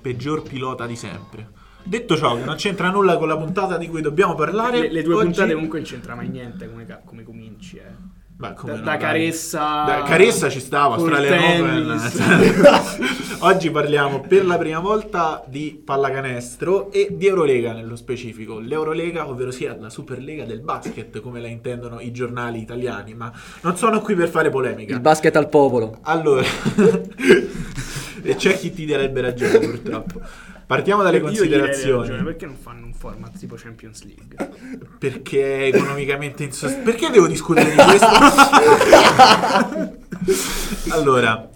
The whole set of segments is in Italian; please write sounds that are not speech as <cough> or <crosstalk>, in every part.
Peggior pilota di sempre. Detto ciò, che non c'entra nulla con la puntata di cui dobbiamo parlare. Le, le due oggi- puntate comunque non c'entra mai niente come, come cominci, eh. Beh, come Da, no, da. Caressa. Da Caressa ci stava, Australian tennis. Open. <laughs> Oggi parliamo per la prima volta di pallacanestro e di Eurolega nello specifico. L'Eurolega, ovvero sia la Superlega del basket, come la intendono i giornali italiani, ma non sono qui per fare polemica. Il basket al popolo. Allora, <laughs> c'è chi ti darebbe ragione purtroppo. Partiamo dalle Io direi considerazioni. ragione, perché non fanno un format tipo Champions League? Perché è economicamente insostenibile. Perché devo discutere di questo? <laughs> allora,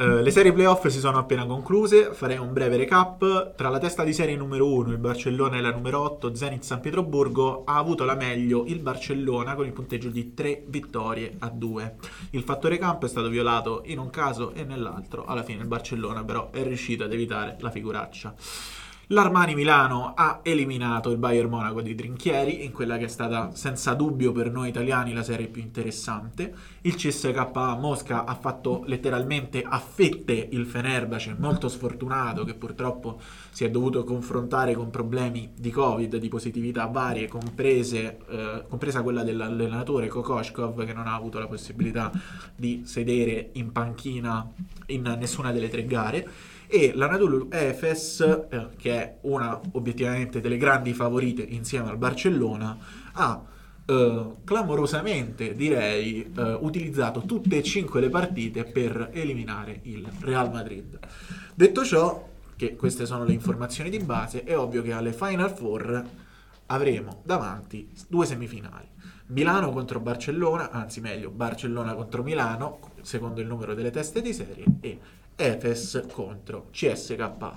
eh, le serie playoff si sono appena concluse. Farei un breve recap. Tra la testa di serie numero 1, il Barcellona, e la numero 8, Zenit San Pietroburgo, ha avuto la meglio il Barcellona con il punteggio di 3 vittorie a 2. Il fattore campo è stato violato in un caso e nell'altro. Alla fine il Barcellona, però, è riuscito ad evitare la figuraccia. L'Armani Milano ha eliminato il Bayern Monaco di Trinchieri in quella che è stata senza dubbio per noi italiani la serie più interessante. Il CSKA Mosca ha fatto letteralmente a fette il Fenerbahce, molto sfortunato che purtroppo si è dovuto confrontare con problemi di Covid, di positività varie, comprese, eh, compresa quella dell'allenatore Kokoshkov che non ha avuto la possibilità di sedere in panchina in nessuna delle tre gare e l'Anadolu Efes, eh, che è una obiettivamente delle grandi favorite insieme al Barcellona, ha eh, clamorosamente, direi, eh, utilizzato tutte e cinque le partite per eliminare il Real Madrid. Detto ciò, che queste sono le informazioni di base, è ovvio che alle Final Four avremo davanti due semifinali. Milano contro Barcellona, anzi meglio, Barcellona contro Milano, secondo il numero delle teste di serie, e Efes contro CSKA.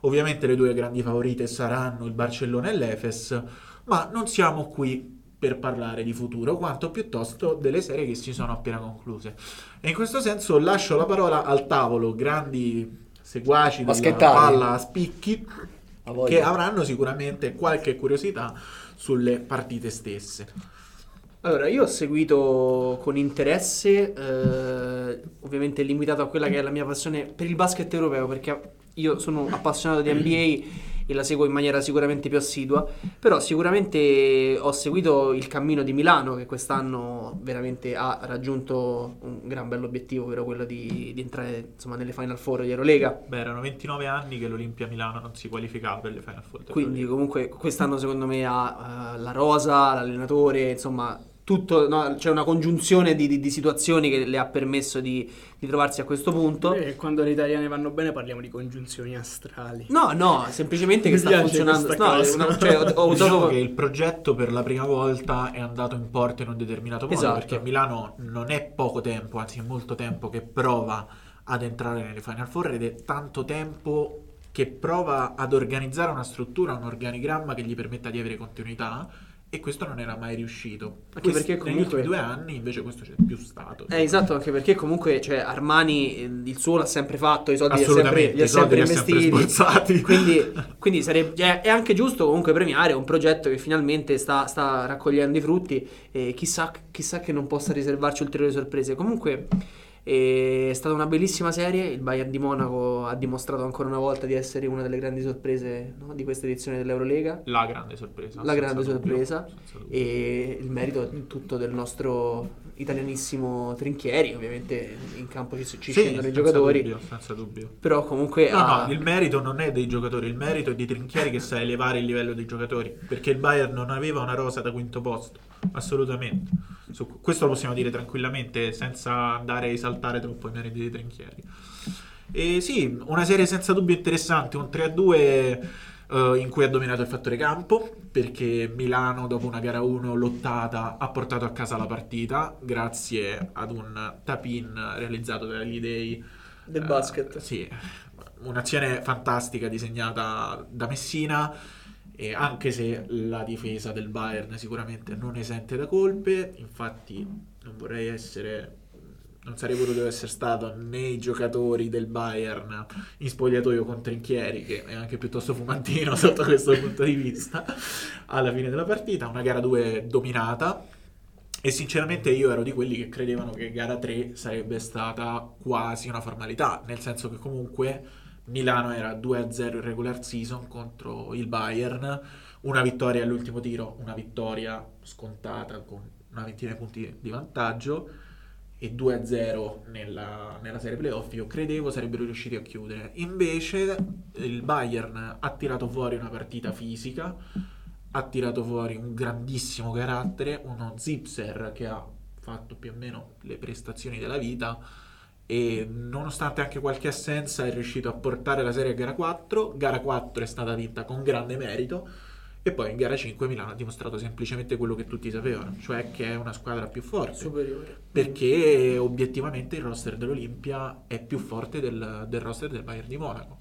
Ovviamente le due grandi favorite saranno il Barcellona e l'Efes, ma non siamo qui per parlare di futuro, quanto piuttosto delle serie che si sono appena concluse. E in questo senso lascio la parola al tavolo, grandi seguaci della palla a spicchi, A che avranno sicuramente qualche curiosità sulle partite stesse. Allora, io ho seguito con interesse, eh, ovviamente limitato a quella che è la mia passione per il basket europeo, perché io sono appassionato di NBA e la seguo in maniera sicuramente più assidua, però sicuramente ho seguito il cammino di Milano, che quest'anno veramente ha raggiunto un gran bell'obiettivo, ovvero quello di, di entrare insomma, nelle Final Four di Eurolega. Beh, erano 29 anni che l'Olimpia Milano non si qualificava per le Final Four. Quindi comunque quest'anno secondo me ha eh, la rosa, l'allenatore, insomma tutto, no, c'è una congiunzione di, di- di situazioni che le ha permesso di, di trovarsi a questo punto. Eh, quando le italiane vanno bene parliamo di congiunzioni astrali. No, no, semplicemente che sta funzionando. No, una- cioè, ho, ho Diciamo usato- che il progetto per la prima volta è andato in porto in un determinato modo Esatto. perché Milano non è poco tempo, anzi è molto tempo che prova ad entrare nelle Final Four ed è tanto tempo che prova ad organizzare una struttura, un organigramma che gli permetta di avere continuità e questo non era mai riuscito. Anche Questi- perché negli comunque- ultimi due anni invece questo c'è più stato. Eh, esatto, anche perché comunque cioè, Armani eh, il suo l'ha sempre fatto, i soldi li ha sempre, li ha sempre investiti. <laughs> quindi quindi sarebbe, è, è anche giusto comunque premiare un progetto che finalmente sta, sta raccogliendo i frutti e chissà, chissà che non possa riservarci ulteriori sorprese. Comunque eh, è stata una bellissima serie, il Bayern di Monaco ha dimostrato ancora una volta di essere una delle grandi sorprese no, di questa edizione dell'Eurolega. La grande sorpresa. La grande sorpresa dubbio. e il merito è tutto del nostro italianissimo Trinchieri, ovviamente in campo ci, ci Sì, scendono i giocatori, dubbio, senza dubbio. però comunque No, ha- no, il merito non è dei giocatori, il merito è di Trinchieri che sa elevare il livello dei giocatori, perché il Bayern non aveva una rosa da quinto posto, assolutamente. Su- questo lo possiamo dire tranquillamente, senza andare a esaltare troppo i meriti dei Trinchieri. E sì, una serie senza dubbio interessante, un 3-2 eh, in cui ha dominato il fattore campo, perché Milano dopo una gara 1 lottata ha portato a casa la partita, grazie ad un tap-in realizzato dagli dei del basket. sì, un'azione fantastica disegnata da Messina. E anche se la difesa del Bayern sicuramente non esente da colpe, infatti non vorrei essere, non sarei voluto essere stato nei giocatori del Bayern in spogliatoio con Trinchieri, che è anche piuttosto fumantino <laughs> sotto questo punto di vista, alla fine della partita. Una gara 2 dominata, e sinceramente io ero di quelli che credevano che gara 3 sarebbe stata quasi una formalità, nel senso che comunque Milano era 2-0 in regular season contro il Bayern, una vittoria all'ultimo tiro, una vittoria scontata con una ventina di punti di vantaggio e 2-0 nella, nella serie playoff, io credevo sarebbero riusciti a chiudere. Invece il Bayern ha tirato fuori una partita fisica, ha tirato fuori un grandissimo carattere, uno Zipser che ha fatto più o meno le prestazioni della vita e nonostante anche qualche assenza è riuscito a portare la serie a gara 4. Gara 4 è stata vinta con grande merito e poi in gara 5 Milano ha dimostrato semplicemente quello che tutti sapevano, cioè che è una squadra più forte. Superiore. Perché obiettivamente il roster dell'Olimpia è più forte del, del roster del Bayern di Monaco.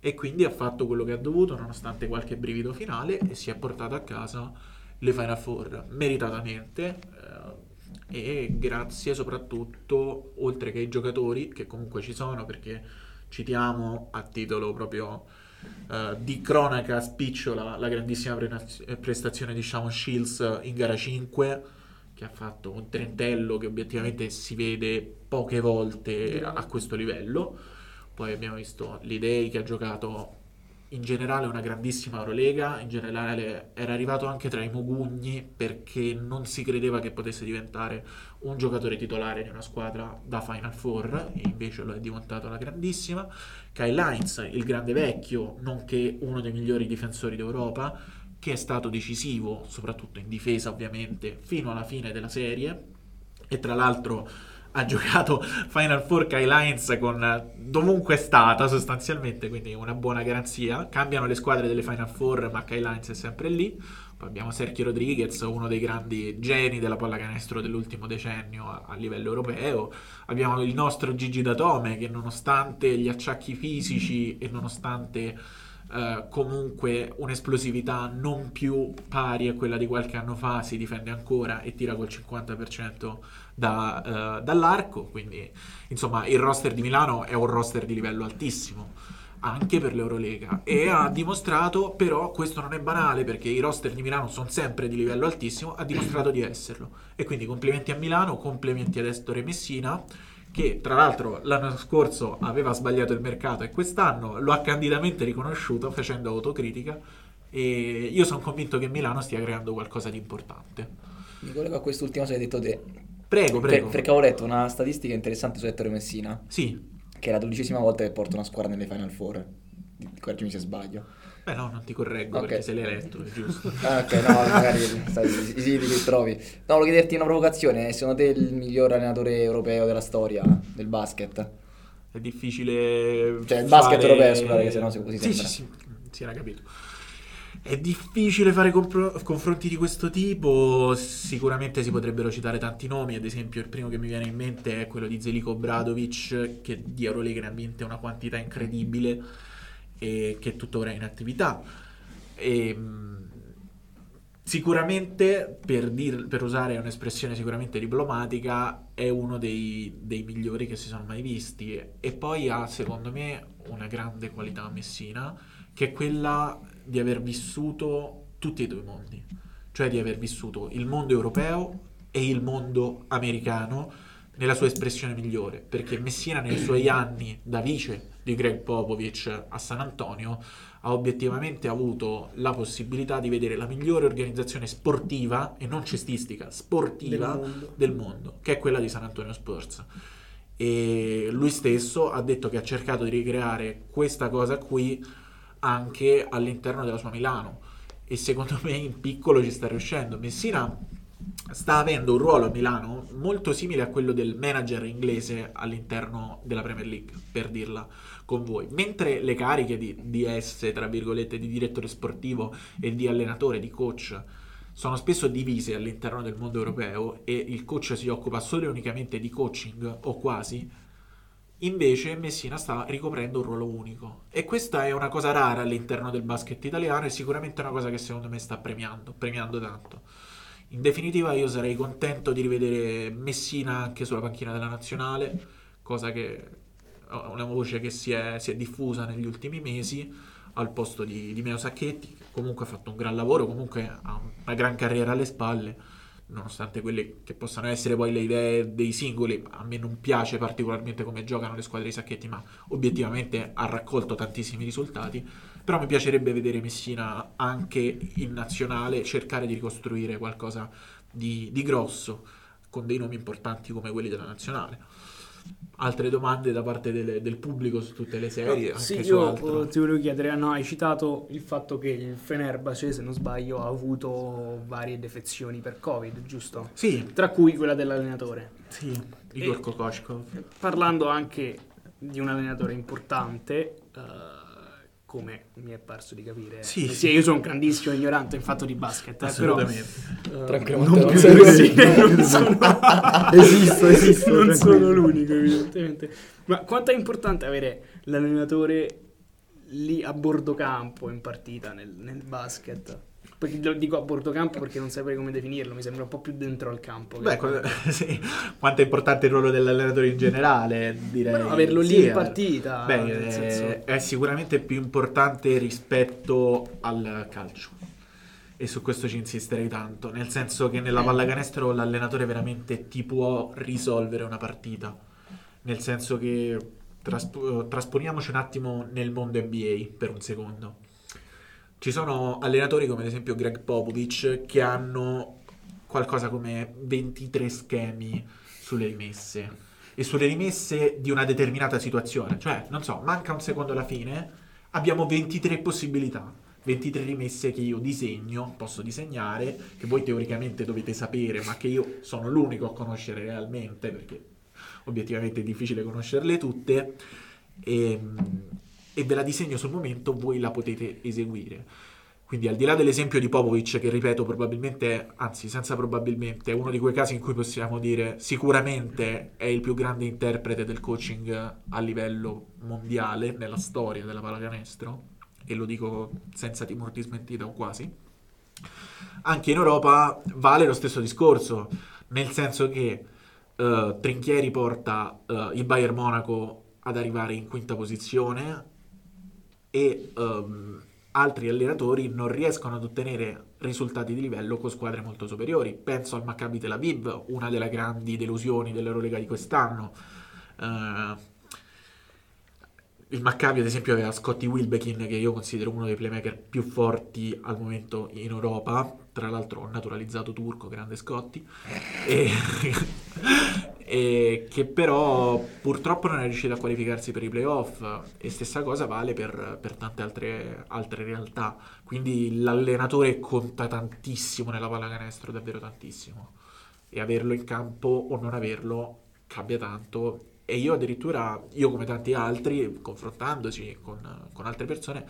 E quindi ha fatto quello che ha dovuto, nonostante qualche brivido finale, e si è portato a casa le Final Four meritatamente. eh, e grazie soprattutto, oltre che ai giocatori, che comunque ci sono, perché citiamo a titolo proprio eh, di cronaca spicciola la grandissima pre- prestazione di Shawn Shields in gara 5 che ha fatto un trentello che obiettivamente si vede poche volte a questo livello. Poi abbiamo visto l'Idei che ha giocato in generale una grandissima Eurolega, in generale era arrivato anche tra i Mogugni perché non si credeva che potesse diventare un giocatore titolare di una squadra da Final Four e invece lo è diventato una grandissima. Kyle Hines, il grande vecchio, nonché uno dei migliori difensori d'Europa, che è stato decisivo, soprattutto in difesa ovviamente, fino alla fine della serie e tra l'altro ha giocato Final Four Kyle Hines con dovunque è stata sostanzialmente, quindi una buona garanzia. Cambiano le squadre delle Final Four, ma Kyle Hines è sempre lì. Poi abbiamo Sergio Rodriguez, uno dei grandi geni della pallacanestro dell'ultimo decennio a, a livello europeo. Abbiamo il nostro Gigi Datome che nonostante gli acciacchi fisici e nonostante eh, comunque un'esplosività non più pari a quella di qualche anno fa, si difende ancora e tira col 50% da, eh, dall'arco. Quindi, insomma, il roster di Milano è un roster di livello altissimo anche per l'Eurolega e ha dimostrato però questo non è banale perché i roster di Milano sono sempre di livello altissimo ha dimostrato di esserlo e quindi complimenti a Milano complimenti ad Estore Messina che tra l'altro l'anno scorso aveva sbagliato il mercato e quest'anno lo ha candidamente riconosciuto facendo autocritica e io sono convinto che Milano stia creando qualcosa di importante Mi collego a quest'ultima cosa che hai detto te. prego prego Per- perché avevo letto una statistica interessante su Ettore Messina, sì che è la dodicesima volta che porta una squadra nelle Final Four. Correggimi se sbaglio. beh no non ti correggo Ok. perché se l'hai letto è giusto <laughs> Ah, ok, no, magari sai, i siti che trovi. No, volevo chiederti una provocazione. Secondo te il miglior allenatore europeo della storia del basket? è difficile Cioè, il basket fare- europeo, scusate, che sennò si- così sì, sembra. sì, sì, si era capito è difficile fare compro- confronti di questo tipo sicuramente si potrebbero citare tanti nomi ad esempio il primo che mi viene in mente è quello di Zeliko Bradovic che di Eurolega ne ha vinte una quantità incredibile e che è tuttora in attività e, mh, Sicuramente, per, dir- per usare un'espressione sicuramente diplomatica, è uno dei, dei migliori che si sono mai visti. E poi ha, secondo me, una grande qualità a Messina, che è quella di aver vissuto tutti e due i mondi. Cioè di aver vissuto il mondo europeo e il mondo americano nella sua espressione migliore. Perché Messina, nei suoi anni da vice di Greg Popovich a San Antonio, ha obiettivamente avuto la possibilità di vedere la migliore organizzazione sportiva e non cestistica, sportiva Del mondo. del mondo, che è quella di San Antonio Spurs. E lui stesso ha detto che ha cercato di ricreare questa cosa qui anche all'interno della sua Milano e secondo me in piccolo ci sta riuscendo. Messina sta avendo un ruolo a Milano molto simile a quello del manager inglese all'interno della Premier League, per dirla con voi. Mentre le cariche di DS, tra virgolette, di direttore sportivo e di allenatore, di coach, sono spesso divise all'interno del mondo europeo e il coach si occupa solo e unicamente di coaching o quasi, invece Messina sta ricoprendo un ruolo unico. E questa è una cosa rara all'interno del basket italiano e sicuramente una cosa che secondo me sta premiando, premiando tanto. In definitiva io sarei contento di rivedere Messina anche sulla panchina della nazionale, cosa che è una voce che si è, si è diffusa negli ultimi mesi al posto di, di Meo Sacchetti, che comunque ha fatto un gran lavoro, comunque ha una gran carriera alle spalle. nonostante quelle che possano essere poi le idee dei singoli, a me non piace particolarmente come giocano le squadre di Sacchetti, ma obiettivamente ha raccolto tantissimi risultati. Però mi piacerebbe vedere Messina anche in nazionale cercare di ricostruire qualcosa di, di grosso con dei nomi importanti come quelli della nazionale. Altre domande da parte delle- del pubblico su tutte le serie? anche Sì, su io altro? eh, ti volevo chiedere, no, hai citato il fatto che il Fenerbahce, se non sbaglio, ha avuto varie defezioni per Covid, giusto? Sì, Tra cui quella dell'allenatore. sì, Igor Kokoschkov. Parlando anche di un allenatore importante, eh, come mi è parso di capire. Sì, Eh, sì. io sono un grandissimo ignorante in fatto di basket, eh, però... Assolutamente. eh, Tranquillamente, non non sì, <laughs> non sono, <laughs> Esisto, esisto, non sono l'unico, evidentemente. Ma quanto è importante avere l'allenatore lì a bordo campo in partita nel, nel basket? Perché lo dico a bordo campo perché non saprei come definirlo, mi sembra un po' più dentro al campo. Beh, que- <laughs> sì. quanto è importante il ruolo dell'allenatore in generale, direi. Però averlo lì Sì, in eh. partita, Beh, è, senso- è sicuramente più importante rispetto al calcio. E su questo ci insisterei tanto, nel senso che nella pallacanestro l'allenatore veramente ti può risolvere una partita. Nel senso che traspo- trasponiamoci un attimo nel mondo NBA per un secondo. Ci sono allenatori come ad esempio Greg Popovich che hanno qualcosa come 23 schemi sulle rimesse e sulle rimesse di una determinata situazione. Cioè, non so, manca un secondo alla fine, abbiamo 23 possibilità. 23 rimesse che io disegno, posso disegnare, che voi teoricamente dovete sapere, ma che io sono l'unico a conoscere realmente, perché obiettivamente è difficile conoscerle tutte, e, e ve la disegno sul momento, voi la potete eseguire. Quindi al di là dell'esempio di Popovic, che ripeto probabilmente, anzi senza probabilmente, è uno di quei casi in cui possiamo dire sicuramente è il più grande interprete del coaching a livello mondiale nella storia della pallacanestro, e lo dico senza timore di smentita o quasi, anche in Europa vale lo stesso discorso, nel senso che eh, Trinchieri porta eh, il Bayern Monaco ad arrivare in quinta posizione e ehm, altri allenatori non riescono ad ottenere risultati di livello con squadre molto superiori. Penso al Maccabi Tel Aviv, una delle grandi delusioni dell'Eurolega di quest'anno. Eh, il Maccabi, ad esempio, aveva Scotty Wilbekin, che io considero uno dei playmaker più forti al momento in Europa. Tra l'altro, naturalizzato turco, grande Scotty. E, <laughs> e che però purtroppo non è riuscito a qualificarsi per i playoff. E stessa cosa vale per, per tante altre, altre realtà. Quindi l'allenatore conta tantissimo nella pallacanestro, davvero tantissimo. E averlo in campo o non averlo cambia tanto e io addirittura, io come tanti altri, confrontandoci con, con altre persone,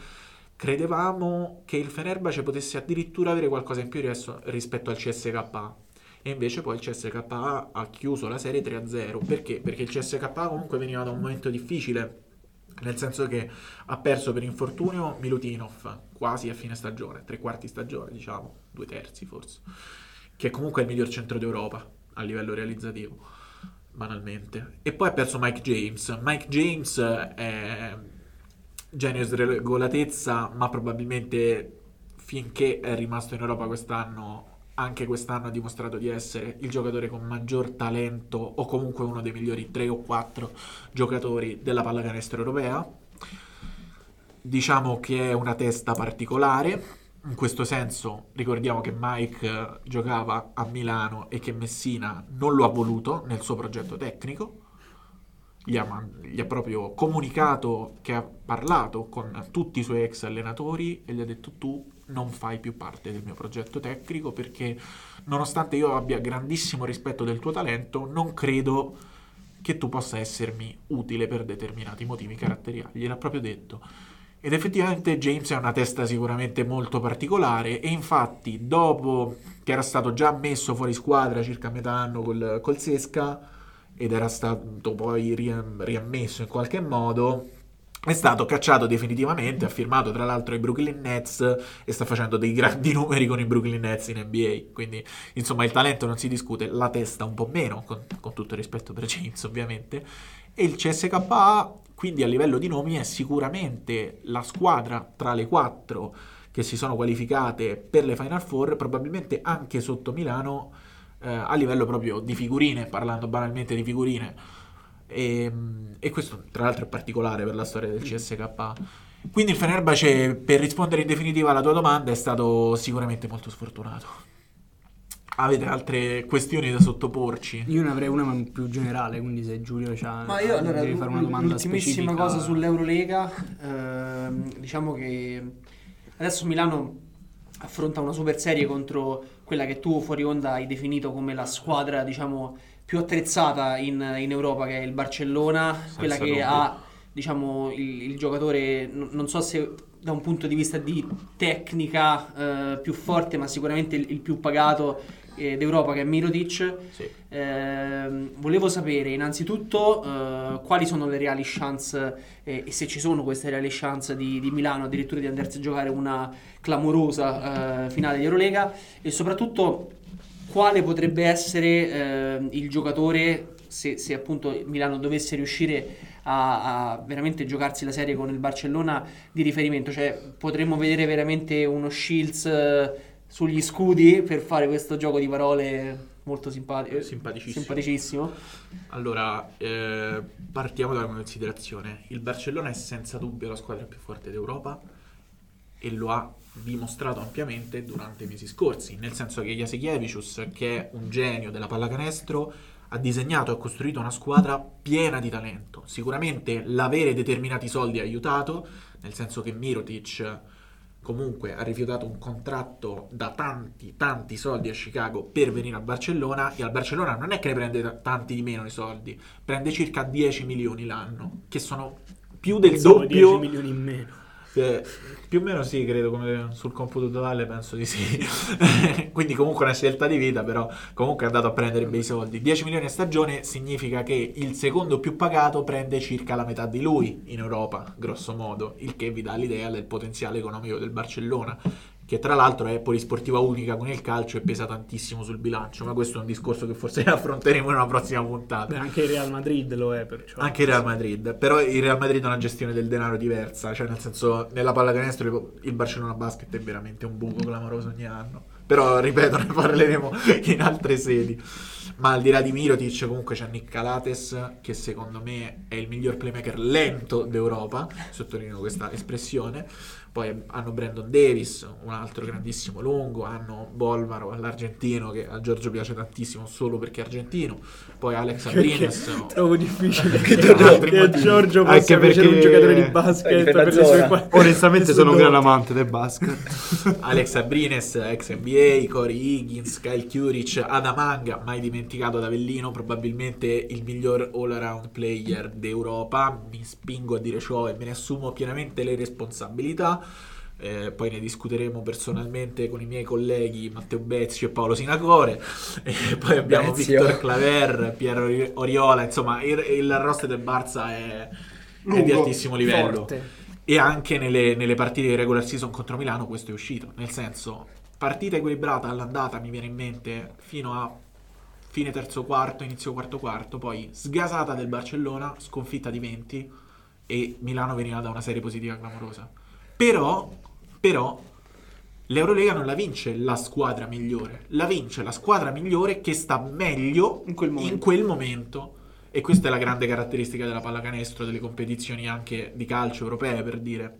credevamo che il Fenerbahce potesse addirittura avere qualcosa in più rispetto al CSKA. E invece poi il CSKA ha chiuso la serie 3-0. Perché? Perché il CSKA comunque veniva da un momento difficile. Nel senso che ha perso per infortunio Milutinov quasi a fine stagione, tre quarti stagione, diciamo, due terzi forse, che comunque è il miglior centro d'Europa a livello realizzativo banalmente. E poi ha perso Mike James. Mike James è genio di regolatezza, ma probabilmente finché è rimasto in Europa quest'anno, anche quest'anno ha dimostrato di essere il giocatore con maggior talento o comunque uno dei migliori 3 o 4 giocatori della pallacanestro europea. Diciamo che è una testa particolare. In questo senso ricordiamo che Mike giocava a Milano e che Messina non lo ha voluto nel suo progetto tecnico. Gli ha, gli ha proprio comunicato che ha parlato con tutti i suoi ex allenatori e gli ha detto tu non fai più parte del mio progetto tecnico perché nonostante io abbia grandissimo rispetto del tuo talento non credo che tu possa essermi utile per determinati motivi caratteriali. Gliel'ha proprio detto. Ed effettivamente James è una testa sicuramente molto particolare e infatti dopo che era stato già messo fuori squadra circa metà anno col, col Sesca ed era stato poi riam- riammesso in qualche modo, è stato cacciato definitivamente, ha firmato tra l'altro i Brooklyn Nets e sta facendo dei grandi <laughs> numeri con i Brooklyn Nets in NBA, quindi insomma il talento non si discute, la testa un po' meno, con, con tutto il rispetto per James ovviamente, e il CSKA quindi a livello di nomi è sicuramente la squadra tra le quattro che si sono qualificate per le Final Four, probabilmente anche sotto Milano eh, a livello proprio di figurine, parlando banalmente di figurine. E, e questo tra l'altro è particolare per la storia del CSK. Quindi il Fenerbahce, per rispondere in definitiva alla tua domanda, è stato sicuramente molto sfortunato. Avete altre questioni da sottoporci? Io ne avrei una ma più generale, quindi se Giulio c'ha Ma io allora, devi fare una domanda l'ultimissima specifica. cosa sull'Eurolega, ehm, diciamo che adesso Milano affronta una super serie contro quella che tu fuori onda hai definito come la squadra, diciamo, più attrezzata in, in Europa, che è il Barcellona, quella che dubbio. ha, diciamo, il, il giocatore, n- non so se da un punto di vista di tecnica eh, più forte, ma sicuramente il, il più pagato eh, d'Europa, che è Mirotic. Sì. Ehm, volevo sapere innanzitutto eh, quali sono le reali chance eh, e se ci sono queste reali chance di, di Milano addirittura di andarsi a giocare una clamorosa eh, finale di Eurolega e soprattutto quale potrebbe essere eh, il giocatore se, se appunto Milano dovesse riuscire a, a veramente giocarsi la serie con il Barcellona di riferimento, cioè potremmo vedere veramente uno Shields eh, sugli scudi per fare questo gioco di parole molto simpatico, Simpaticissimo. simpaticissimo. Allora, eh, partiamo da una considerazione. Il Barcellona è senza dubbio la squadra più forte d'Europa e lo ha dimostrato ampiamente durante i mesi scorsi, nel senso che Jasikevičius, che è un genio della pallacanestro, ha disegnato e costruito una squadra piena di talento. Sicuramente l'avere determinati soldi ha aiutato, nel senso che Mirotic comunque ha rifiutato un contratto da tanti, tanti soldi a Chicago per venire a Barcellona e al Barcellona non è che ne prende t- tanti di meno i soldi, prende circa 10 milioni l'anno, che sono più del Pensavo doppio. 10 milioni in meno. Eh, più o meno sì, credo, come sul computo totale penso di sì. <laughs> Quindi comunque una scelta di vita, però comunque è andato a prendere bei soldi. 10 milioni a stagione significa che il secondo più pagato prende circa la metà di lui in Europa, grosso modo, il che vi dà l'idea del potenziale economico del Barcellona, che tra l'altro è polisportiva unica con il calcio e pesa tantissimo sul bilancio, ma questo è un discorso che forse <laughs> affronteremo in una prossima puntata. Beh, anche il Real Madrid lo è, perciò. Anche il Real Madrid, però il Real Madrid ha una gestione del denaro diversa, cioè nel senso nella pallacanestro il- il Barcellona Basket è veramente un buco clamoroso ogni anno. Però ripeto, <laughs> ne parleremo in altre sedi. Ma al di là di Mirotic comunque c'è Nick Calates che secondo me è il miglior playmaker lento d'Europa, sottolineo questa espressione. Poi hanno Brandon Davis, un altro grandissimo lungo, hanno Bolmaro, l'argentino che a Giorgio piace tantissimo solo perché è argentino. Poi Alex <laughs> Abrines, Trovo difficile che, altri <laughs> che. Giorgio Anche possa piacere un perché- giocatore di basket per le sue Onestamente sono un gran amante del basket. <laughs> Alex Abrines, ex NBA, Corey Higgins, Kyle Kuric, Adamanga, mai dimenticato da Avellino, probabilmente il miglior all-around player d'Europa. Mi spingo a dire ciò e me ne assumo pienamente le responsabilità. Eh, poi ne discuteremo personalmente con i miei colleghi Matteo Bezzi e Paolo Sinacore. <laughs> E poi abbiamo Bezio. Victor Claver, Piero Ori- Oriola. Insomma, il, il roster del Barça è, è di Lungo, altissimo livello. forte. E anche nelle, nelle partite di regular season contro Milano questo è uscito. Nel senso, partita equilibrata all'andata mi viene in mente fino a fine terzo quarto, inizio quarto quarto, poi sgasata del Barcellona, sconfitta di 20 e Milano veniva da una serie positiva clamorosa. Però, però, l'Eurolega non la vince la squadra migliore, la vince la squadra migliore che sta meglio In quel momento. in quel momento. E questa è la grande caratteristica della pallacanestro, delle competizioni anche di calcio europee, per dire.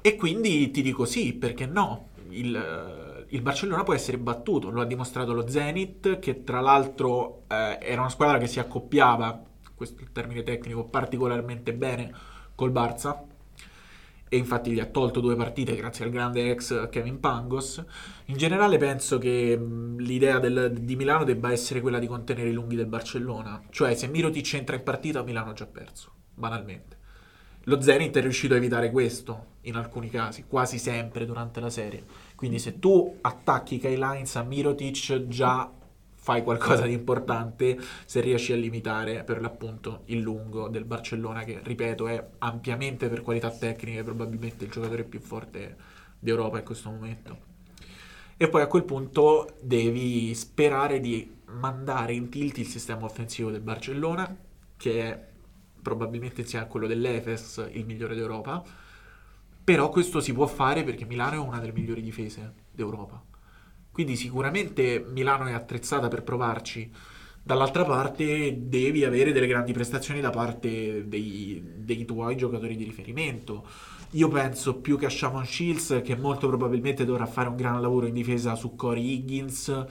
E quindi ti dico sì, perché no? Il, il Barcellona può essere battuto, lo ha dimostrato lo Zenit, che tra l'altro eh, era una squadra che si accoppiava, questo è il termine tecnico, particolarmente bene col Barça. E infatti gli ha tolto due partite grazie al grande ex Kevin Pangos. In generale penso che l'idea del- di Milano debba essere quella di contenere i lunghi del Barcellona. Cioè se Mirotic entra in partita Milano ha già perso, banalmente. Lo Zenit è riuscito a evitare questo in alcuni casi, quasi sempre durante la serie. Quindi se tu attacchi Kyle Hines a Mirotic già fai qualcosa di importante se riesci a limitare per l'appunto il lungo del Barcellona che ripeto è ampiamente per qualità tecniche probabilmente il giocatore più forte d'Europa in questo momento. E poi a quel punto devi sperare di mandare in tilt il sistema offensivo del Barcellona che è probabilmente insieme a quello dell'Efes il migliore d'Europa. Però questo si può fare perché Milano è una delle migliori difese d'Europa. Quindi sicuramente Milano è attrezzata per provarci. Dall'altra parte devi avere delle grandi prestazioni da parte dei, dei tuoi giocatori di riferimento. Io penso più che a Shamon Shields, che molto probabilmente dovrà fare un gran lavoro in difesa su Corey Higgins.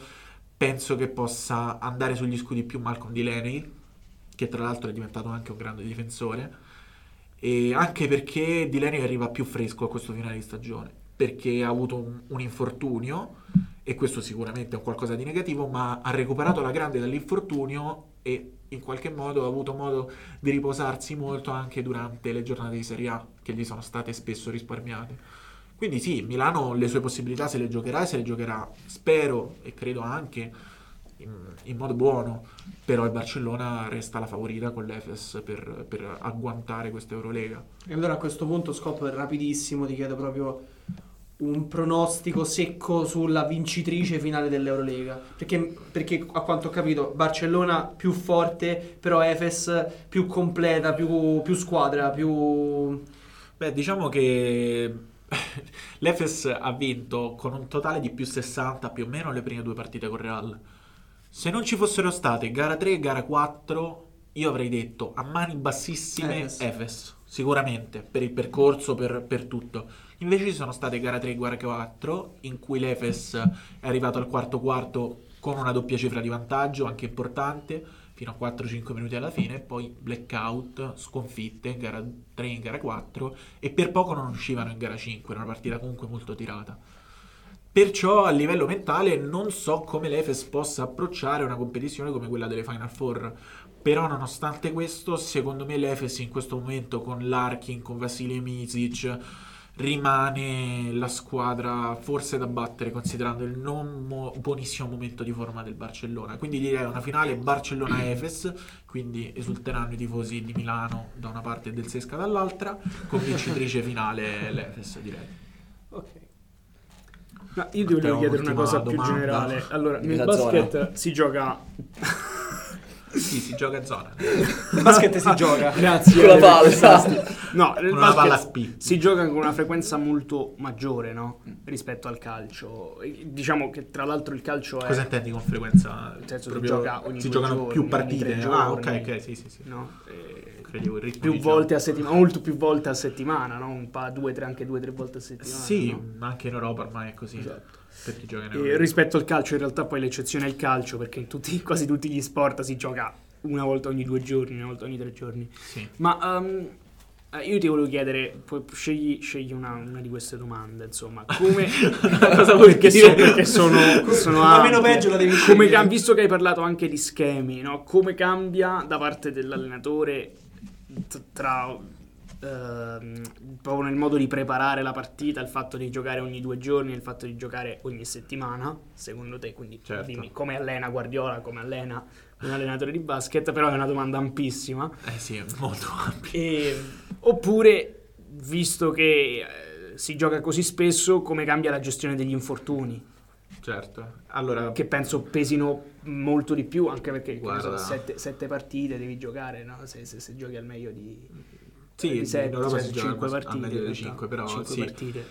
Penso che possa andare sugli scudi più Malcolm Delaney, che tra l'altro è diventato anche un grande difensore. E anche perché Delaney arriva più fresco a questo finale di stagione, perché ha avuto un, un infortunio, e questo sicuramente è un qualcosa di negativo, ma ha recuperato la grande dall'infortunio e in qualche modo ha avuto modo di riposarsi molto anche durante le giornate di Serie A, che gli sono state spesso risparmiate. Quindi sì, Milano le sue possibilità se le giocherà e se le giocherà, spero e credo anche in, in modo buono, però il Barcellona resta la favorita con l'Efes per, per agguantare questa Eurolega. E allora a questo punto, Scop, rapidissimo, ti chiedo proprio un pronostico secco sulla vincitrice finale dell'Eurolega. Perché, perché a quanto ho capito, Barcellona più forte, però Efes più completa, più, più squadra, più... Beh, diciamo che <laughs> l'Efes ha vinto con un totale di più 60 più o meno le prime due partite con Real. Se non ci fossero state gara 3 e gara 4, io avrei detto a mani bassissime Efes. Efes, sicuramente, per il percorso, per, per tutto. Invece ci sono state gara 3 e gara 4, in cui l'Efes è arrivato al quarto quarto con una doppia cifra di vantaggio, anche importante, fino a 4-5 minuti alla fine, poi blackout, sconfitte gara 3 e in gara 4 e per poco non uscivano in gara 5, era una partita comunque molto tirata. Perciò a livello mentale non so come l'Efes possa approcciare una competizione come quella delle Final Four. Però nonostante questo, secondo me l'Efes in questo momento con Larkin, con Vasilij Misic, rimane la squadra forse da battere considerando il non mo- buonissimo momento di forma del Barcellona. Quindi direi una finale Barcellona-Efes, quindi esulteranno i tifosi di Milano da una parte e del Sesca dall'altra, con vincitrice finale l'Efes direi. Ma io ti volevo chiedere una cosa più domanda. generale. Allora, nel basket si gioca. Sì, si gioca in zona. Il basket si gioca. Grazie. Con la palla, esatto. No, nel Con una palla si gioca con una frequenza molto maggiore, no? Rispetto al calcio. Diciamo che tra l'altro il calcio è. Cosa intendi con frequenza? Nel senso si Proprio- gioca ogni si giocano giorni, più partite. ah, ok, ok, sì, sì, sì. No? E- Credevo il ritmo più di volte a settimana, molto più volte a settimana, no? Un pa- due, tre, anche due, tre volte a settimana. Sì, no? ma anche in Europa ormai è così. Esatto. E Europa. rispetto al calcio, in realtà poi l'eccezione è il calcio, perché in tutti, <laughs> quasi tutti gli sport si gioca una volta ogni due giorni, una volta ogni tre giorni. Sì. Ma eh, io ti volevo chiedere, scegli, scegli una, una di queste domande, insomma, come... <laughs> Cosa <laughs> vuoi perché, dire? so- perché sono, sono Ma meno peggio la devi Come scegliere. visto che hai parlato anche di schemi, no? come cambia da parte dell'allenatore tra ehm, proprio nel modo di preparare la partita, il fatto di giocare ogni due giorni il fatto di giocare ogni settimana, secondo te? Quindi Certo. dimmi come allena Guardiola, come allena un allenatore di basket, però è una domanda ampissima. Eh sì, è molto ampio. E- oppure, visto che eh, si gioca così spesso, come cambia la gestione degli infortuni? Certo. Allora, Che penso pesino molto di più, anche perché che ne Guarda. so, sette, sette partite devi giocare, no? se, se- se giochi al meglio di, sì, di in sette, Europa cioè, si gioca cinque al partite. meglio in di realtà. 5, però Cinque sì. partite.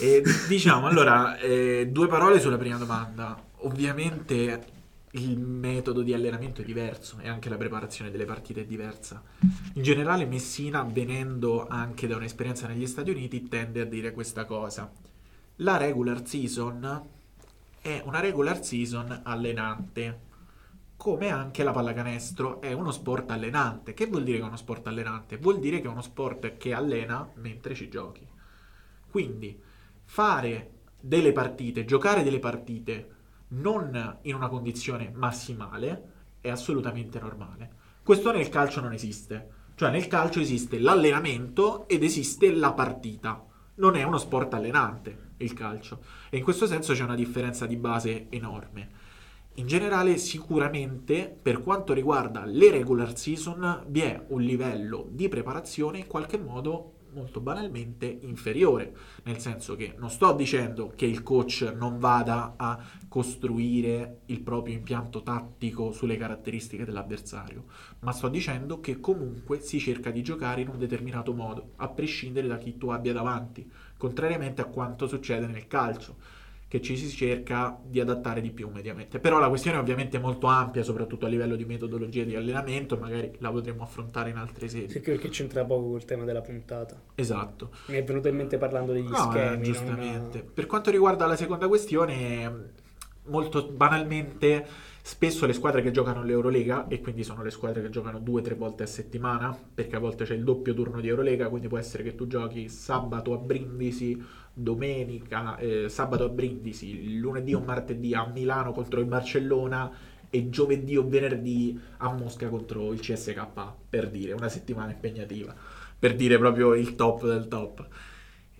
E diciamo, allora, eh, due parole sulla prima domanda. Ovviamente il metodo di allenamento è diverso e anche la preparazione delle partite è diversa. In generale Messina, venendo anche da un'esperienza negli Stati Uniti, tende a dire questa cosa. La regular season è una regular season allenante, come anche la pallacanestro è uno sport allenante. Che vuol dire che è uno sport allenante? Vuol dire che è uno sport che allena mentre ci giochi. Quindi fare delle partite, giocare delle partite non in una condizione massimale è assolutamente normale. Questo nel calcio non esiste. Cioè nel calcio esiste l'allenamento ed esiste la partita. Non è uno sport allenante il calcio. E in questo senso c'è una differenza di base enorme. In generale, sicuramente, per quanto riguarda le regular season, vi è un livello di preparazione in qualche modo molto banalmente inferiore, nel senso che non sto dicendo che il coach non vada a costruire il proprio impianto tattico sulle caratteristiche dell'avversario, ma sto dicendo che comunque si cerca di giocare in un determinato modo, a prescindere da chi tu abbia davanti, contrariamente a quanto succede nel calcio che ci si cerca di adattare di più mediamente. Però la questione è ovviamente molto ampia, soprattutto a livello di metodologia di allenamento, magari la potremo affrontare in altre sedi. Sì, Perché c'entra poco col tema della puntata. Esatto. Mi è venuto in mente parlando degli No, schemi. eh, giustamente. non- Per quanto riguarda la seconda questione, molto banalmente, spesso le squadre che giocano l'Eurolega, e quindi sono le squadre che giocano due o tre volte a settimana, perché a volte c'è il doppio turno di Eurolega, quindi può essere che tu giochi sabato a Brindisi, domenica, eh, sabato a Brindisi, lunedì o martedì a Milano contro il Barcellona e giovedì o venerdì a Mosca contro il CSK, per dire, una settimana impegnativa, per dire proprio il top del top.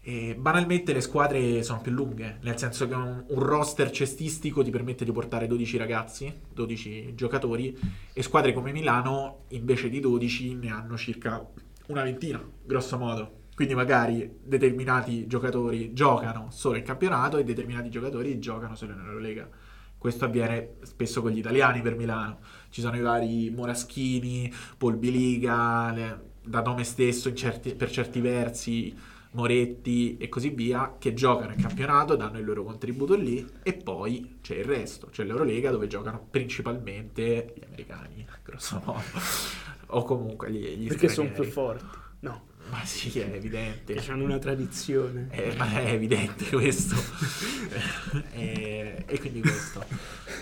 E banalmente le squadre sono più lunghe, nel senso che un, un roster cestistico ti permette di portare 12 ragazzi, 12 giocatori, e squadre come Milano invece di 12 ne hanno circa una ventina, grosso modo. Quindi magari determinati giocatori giocano solo in campionato e determinati giocatori giocano solo in Eurolega. Questo avviene spesso con gli italiani per Milano. Ci sono i vari Moraschini, Polbiliga, le- da nome stesso certi- per certi versi, Moretti e così via, che giocano in campionato, danno il loro contributo lì e poi c'è il resto, c'è l'Eurolega dove giocano principalmente gli americani, <laughs> grosso modo, o comunque gli, gli Perché sono più forti. No, Ma sì, è evidente. hanno una tradizione. Eh, ma è evidente questo. <laughs> e, e quindi questo.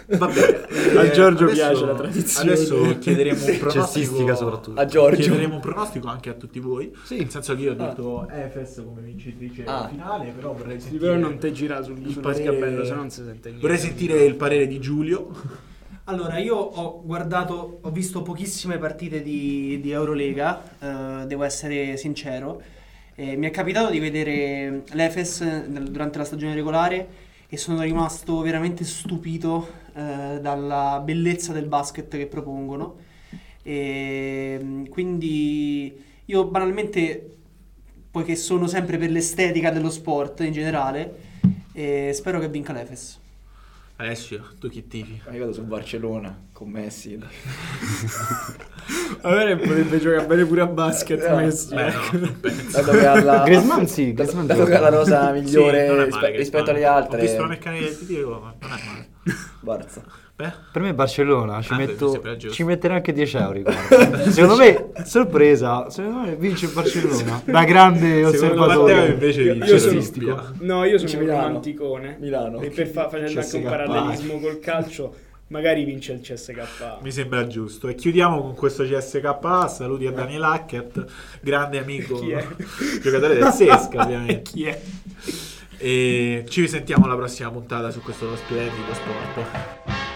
Va bene. <laughs> A eh, Giorgio adesso- piace la tradizione. Adesso chiederemo un <laughs> pronostico. Soprattutto. A Giorgio. Chiederemo un pronostico anche a tutti voi. Sì. Nel senso che io ho detto Efes come vincitrice Ah. finale, però vorrei sentire, però non te gira sul, il sullo parere- se no non si sente niente. Vorrei sentire il parere di Giulio. Allora, io ho guardato, ho visto pochissime partite di, di Eurolega, eh, devo essere sincero. Eh, mi è capitato di vedere l'Efes durante la stagione regolare e sono rimasto veramente stupito eh, dalla bellezza del basket che propongono. E, mm, quindi io banalmente, poiché sono sempre per l'estetica dello sport in generale, eh, spero che vinca l'Efes. Alessio, tu chi tifi? Io vado su Barcellona con Messi. <laughs> A me potrebbe giocare bene pure a basket. Eh, Messi. Beh, no, penso. Dato che ha la, Griezmann sì, Griezmann dato gioca. che ha la rosa migliore Sì, è rispe- male, rispetto alle altre. Ho visto la meccanica del tiro, ma non è male. Barça. Beh, Per me Barcellona ci, Ah, metto, ci metterei anche 10 euro. <laughs> Secondo me, sorpresa, secondo me vince Barcellona. Da grande osservatore. Invece Io- vince io sono-. No, io sono un Milano. romanticone. Milano. E per fa- facendo anche un parallelismo col calcio, magari vince il CSK. Mi sembra giusto. E chiudiamo con questo CSKA. Saluti a Daniel Hackett, grande amico, Chi è? giocatore del Sesca, <laughs> ovviamente. Chi è? E ci risentiamo alla prossima puntata su questo splendido sport.